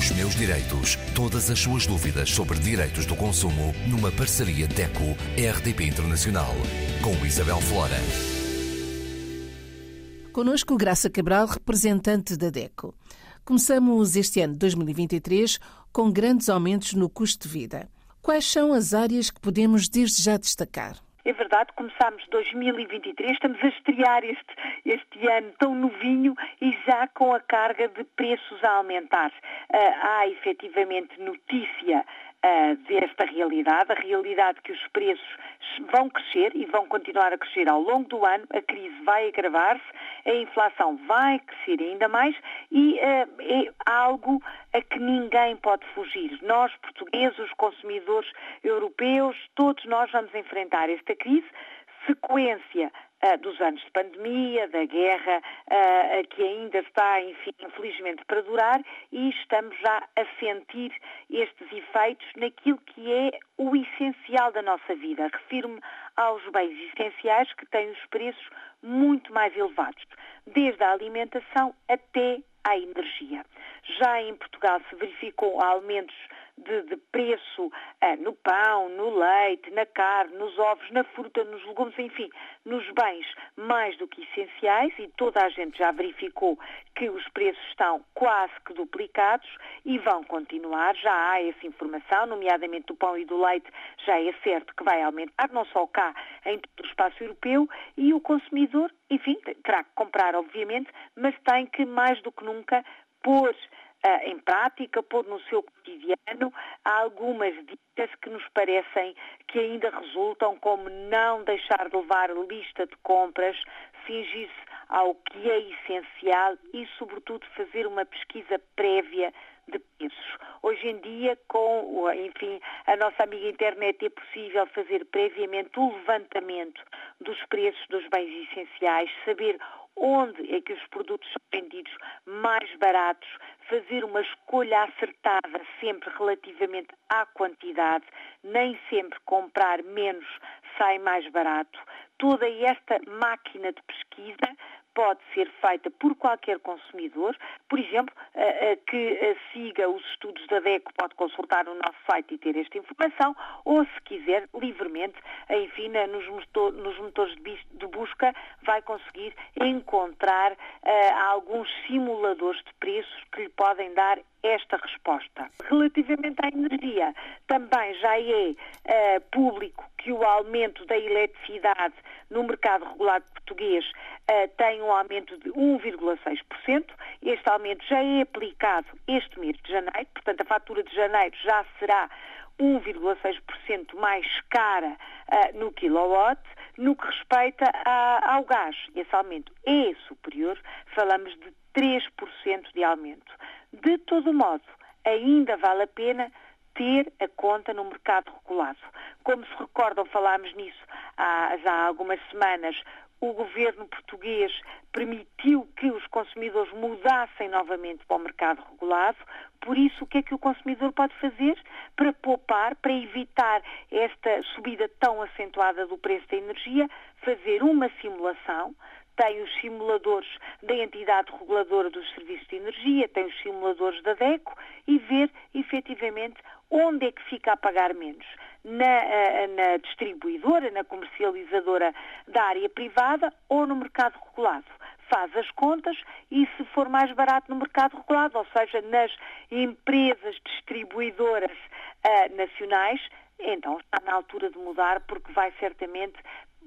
Os meus direitos. Todas as suas dúvidas sobre direitos do consumo numa parceria DECO-RDP Internacional. Com Isabel Flora. Conosco Graça Cabral, representante da DECO. Começamos este ano 2023 com grandes aumentos no custo de vida. Quais são as áreas que podemos desde já destacar? É verdade, começámos 2023, estamos a estrear este, este ano tão novinho e já com a carga de preços a aumentar. Uh, há efetivamente notícia desta realidade, a realidade que os preços vão crescer e vão continuar a crescer ao longo do ano, a crise vai agravar-se, a inflação vai crescer ainda mais e uh, é algo a que ninguém pode fugir. Nós, portugueses, os consumidores europeus, todos nós vamos enfrentar esta crise, sequência dos anos de pandemia, da guerra, uh, que ainda está, enfim, infelizmente para durar, e estamos já a sentir estes efeitos naquilo que é o essencial da nossa vida. Refiro-me aos bens essenciais que têm os preços muito mais elevados, desde a alimentação até à energia. Já em Portugal se verificou aumentos de, de preço ah, no pão, no leite, na carne, nos ovos, na fruta, nos legumes, enfim, nos bens mais do que essenciais e toda a gente já verificou que os preços estão quase que duplicados e vão continuar. Já há essa informação, nomeadamente do pão e do leite, já é certo que vai aumentar, não só cá, em todo o espaço europeu e o consumidor, enfim, terá que comprar, obviamente, mas tem que, mais do que nunca, pôr uh, em prática, pôr no seu cotidiano algumas dicas que nos parecem que ainda resultam, como não deixar de levar lista de compras, fingir-se ao que é essencial e, sobretudo, fazer uma pesquisa prévia de preços. Hoje em dia, com enfim, a nossa amiga internet, é possível fazer previamente o levantamento dos preços dos bens essenciais, saber onde é que os produtos são vendidos mais baratos, fazer uma escolha acertada sempre relativamente à quantidade, nem sempre comprar menos sai mais barato. Toda esta máquina de pesquisa pode ser feita por qualquer consumidor, por exemplo, que siga os estudos da DECO, pode consultar o nosso site e ter esta informação, ou se quiser, livremente, enfim, nos, motores de busca, vai conseguir encontrar alguns simuladores de preços que lhe podem dar esta resposta. Relativamente à energia, também já é uh, público que o aumento da eletricidade no mercado regulado português uh, tem um aumento de 1,6%. Este aumento já é aplicado este mês de janeiro, portanto a fatura de janeiro já será 1,6% mais cara uh, no kilowatt. No que respeita a, ao gás, esse aumento é superior, falamos de 3% de aumento. De todo modo, ainda vale a pena ter a conta no mercado regulado. Como se recordam, falámos nisso há já há algumas semanas, o governo português permitiu que os consumidores mudassem novamente para o mercado regulado. Por isso, o que é que o consumidor pode fazer para poupar, para evitar esta subida tão acentuada do preço da energia? Fazer uma simulação tem os simuladores da entidade reguladora dos serviços de energia, tem os simuladores da DECO e ver efetivamente onde é que fica a pagar menos. Na, eh, na, distribuidora, na comercializadora da área privada ou no mercado regulado. Faz as contas e se for mais barato no mercado regulado, ou seja, nas empresas distribuidoras uh, nacionais, então está na altura de mudar porque vai certamente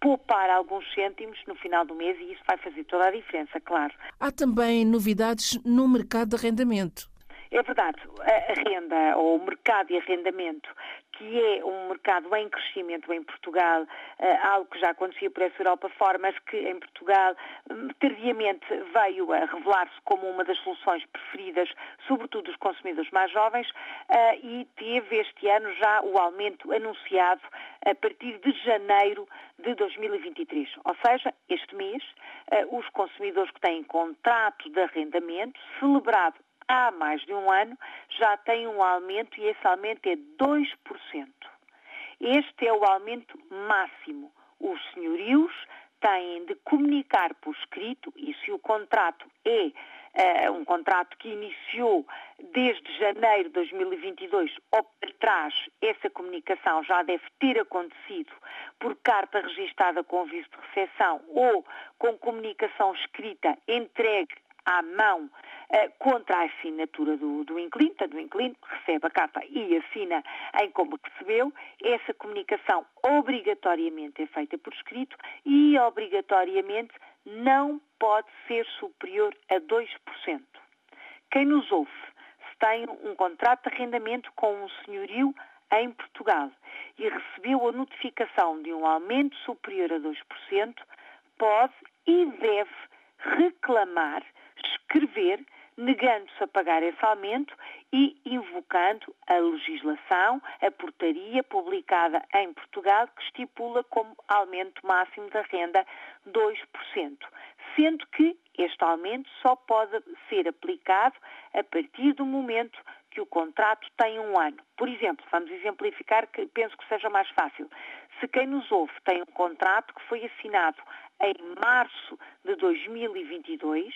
poupar alguns cêntimos no final do mês e isso vai fazer toda a diferença, claro. Há também novidades no mercado de arrendamento. É verdade, a renda ou o mercado de arrendamento, que é um mercado em crescimento em Portugal, eh, algo que já acontecia por essa Europa fora, mas que em Portugal hum, tardiamente veio a revelar-se como uma das soluções preferidas, sobretudo dos consumidores mais jovens, eh, e teve este ano já o aumento anunciado a partir de janeiro de 2023. Ou seja, este mês, eh, os consumidores que têm contrato de arrendamento celebrado há mais de um ano, já tem um aumento e esse aumento é 2%. Este é o aumento máximo. Os senhorios têm de comunicar por escrito e se o contrato é uh, um contrato que iniciou desde janeiro de 2022 ou para trás, essa comunicação já deve ter acontecido por carta registada com aviso de recepção ou com comunicação escrita entregue à mão uh, contra a assinatura do, do inquilino, portanto, o inquilino recebe a carta e assina em como recebeu. Essa comunicação obrigatoriamente é feita por escrito e obrigatoriamente não pode ser superior a 2%. Quem nos ouve, se tem um contrato de arrendamento com um senhorio em Portugal e recebeu a notificação de um aumento superior a 2%, pode e deve reclamar escrever negando-se a pagar esse aumento e invocando a legislação, a portaria publicada em Portugal que estipula como aumento máximo da renda 2%, sendo que este aumento só pode ser aplicado a partir do momento que o contrato tem um ano. Por exemplo, vamos exemplificar que penso que seja mais fácil. Se quem nos ouve tem um contrato que foi assinado em março de 2022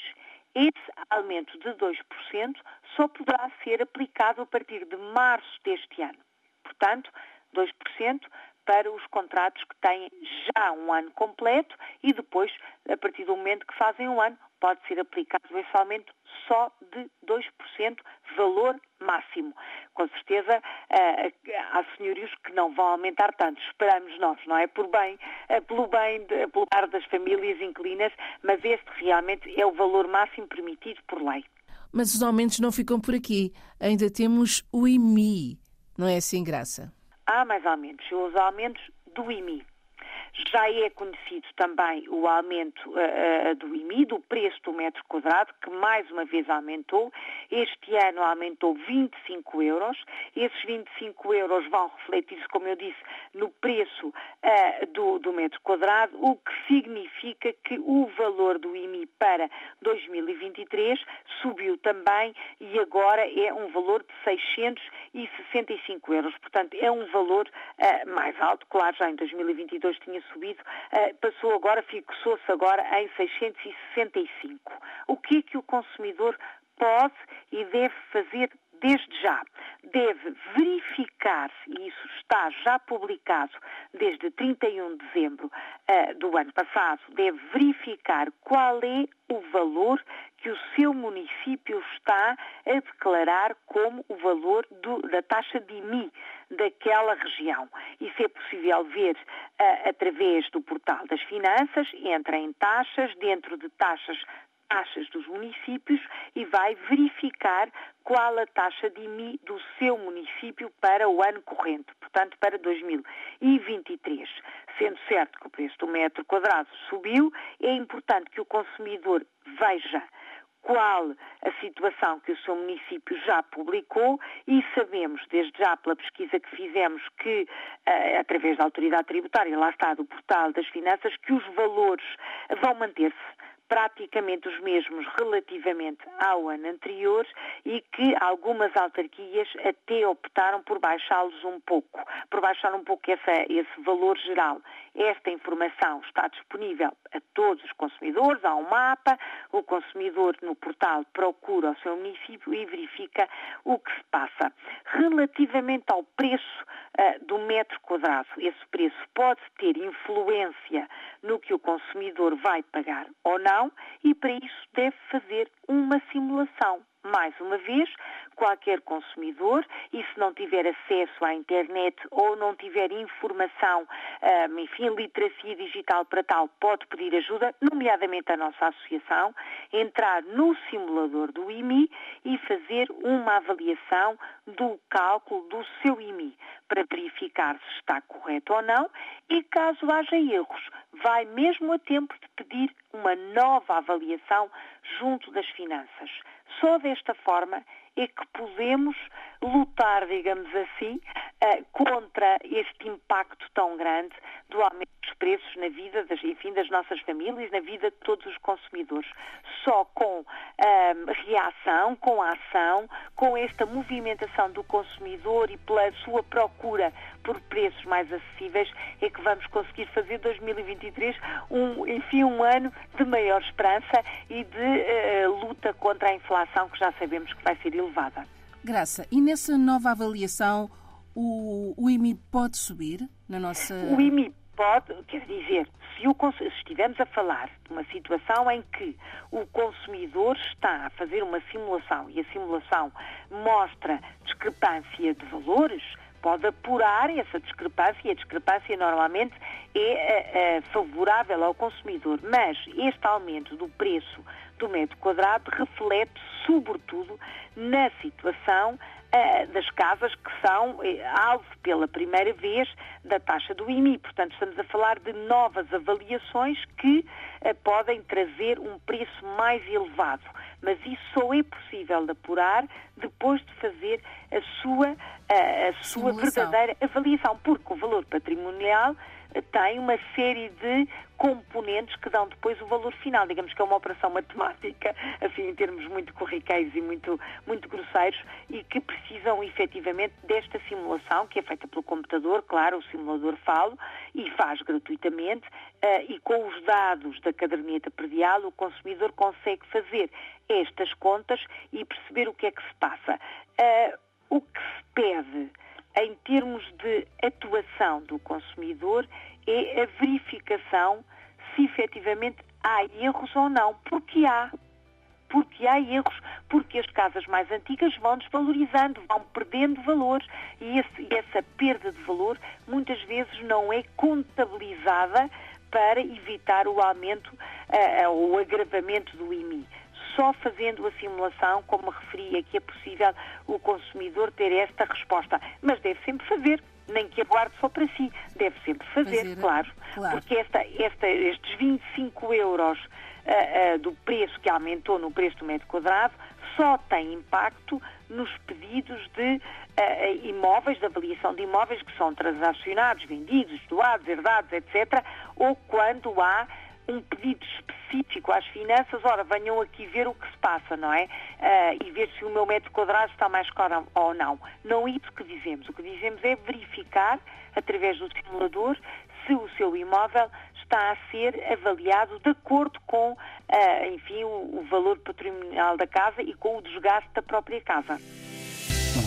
esse aumento de 2% só poderá ser aplicado a partir de março deste ano. Portanto, 2% para os contratos que têm já um ano completo e depois, a partir do momento que fazem um ano, pode ser aplicado esse aumento só de 2%, valor máximo. Com certeza uh, há senhorios que não vão aumentar tanto, esperamos nós, não é? Por bem, uh, pelo bem, pelo par das famílias inquilinas, mas este realmente é o valor máximo permitido por lei. Mas os aumentos não ficam por aqui. Ainda temos o IMI, não é assim, Graça? Há mais aumentos. Os aumentos do IMI. Já é conhecido também o aumento uh, do IMI, do preço do metro quadrado, que mais uma vez aumentou. Este ano aumentou 25 euros. Esses 25 euros vão refletir-se, como eu disse, no preço uh, do, do metro quadrado, o que significa que o valor do IMI para 2023 subiu também e agora é um valor de 665 euros. Portanto, é um valor uh, mais alto. Claro, já em 2022 tinha subido, uh, passou agora, fixou-se agora em 665. O que é que o consumidor pode e deve fazer desde já, deve verificar, e isso está já publicado desde 31 de dezembro uh, do ano passado, deve verificar qual é o valor que o seu município está a declarar como o valor do, da taxa de IMI daquela região. Isso é possível ver uh, através do portal das finanças, entra em taxas, dentro de taxas taxas dos municípios e vai verificar qual a taxa de IMI do seu município para o ano corrente, portanto para 2023. Sendo certo que o preço do metro quadrado subiu, é importante que o consumidor veja qual a situação que o seu município já publicou e sabemos, desde já pela pesquisa que fizemos, que uh, através da autoridade tributária, lá está, do portal das finanças, que os valores vão manter-se praticamente os mesmos relativamente ao ano anterior e que algumas autarquias até optaram por baixá-los um pouco, por baixar um pouco essa, esse valor geral. Esta informação está disponível a todos os consumidores, há um mapa, o consumidor no portal procura o seu município e verifica o que se passa. Relativamente ao preço uh, do metro quadrado, esse preço pode ter influência no que o consumidor vai pagar ou não e para isso deve fazer uma simulação mais uma vez, qualquer consumidor, e se não tiver acesso à internet ou não tiver informação, hum, enfim, literacia digital para tal, pode pedir ajuda, nomeadamente a nossa associação, entrar no simulador do IMI e fazer uma avaliação do cálculo do seu IMI para verificar se está correto ou não e caso haja erros, vai mesmo a tempo de pedir uma nova avaliação junto das finanças. Só desta forma é que podemos lutar, digamos assim, uh, contra este impacto tão grande do aumento dos preços na vida das, enfim, das nossas famílias, na vida de todos os consumidores. Só com uh, reação, com ação, com esta movimentação do consumidor e pela sua procura por preços mais acessíveis é que vamos conseguir fazer 2023 um, enfim, um ano de maior esperança e de uh, luta contra a inflação que já sabemos que vai ser elevada. Graça, e nessa nova avaliação o, o IMI pode subir na nossa. O IMI pode, quer dizer, se, o, se estivermos a falar de uma situação em que o consumidor está a fazer uma simulação e a simulação mostra discrepância de valores, pode apurar essa discrepância e a discrepância normalmente é, é favorável ao consumidor. Mas este aumento do preço do metro quadrado reflete sobretudo na situação das casas que são uh, alvo pela primeira vez da taxa do IMI. Portanto, estamos a falar de novas avaliações que uh, podem trazer um preço mais elevado. Mas isso só é possível de apurar depois de fazer a sua, a sua verdadeira avaliação, porque o valor patrimonial tem uma série de componentes que dão depois o valor final. Digamos que é uma operação matemática, assim, em termos muito corriqueiros e muito, muito grosseiros, e que precisam efetivamente desta simulação, que é feita pelo computador, claro, o simulador falo, e faz gratuitamente, uh, e com os dados da caderneta predial, o consumidor consegue fazer estas contas e perceber o que é que se passa. Uh, o que se pede em termos de atuação do consumidor é a verificação se efetivamente há erros ou não. Porque há. Porque há erros, porque as casas mais antigas vão desvalorizando, vão perdendo valor e esse, essa perda de valor muitas vezes não é contabilizada para evitar o aumento ou uh, o agravamento do IMI só fazendo a simulação, como referia, que é possível o consumidor ter esta resposta. Mas deve sempre fazer, nem que aguarde só para si. Deve sempre fazer, fazer claro, claro, Porque esta, esta, estes 25 euros uh, uh, do preço que aumentou no preço do metro quadrado só tem impacto nos pedidos de uh, imóveis, de avaliação de imóveis que são transacionados, vendidos, doados, herdados, etc., ou quando há um pedido específico às finanças, ora, venham aqui ver o que se passa, não é? Uh, e ver se o meu metro quadrado está mais caro ou não. Não é isso que dizemos. O que dizemos é verificar, através do simulador, se o seu imóvel está a ser avaliado de acordo com, uh, enfim, o, o valor patrimonial da casa e com o desgaste da própria casa.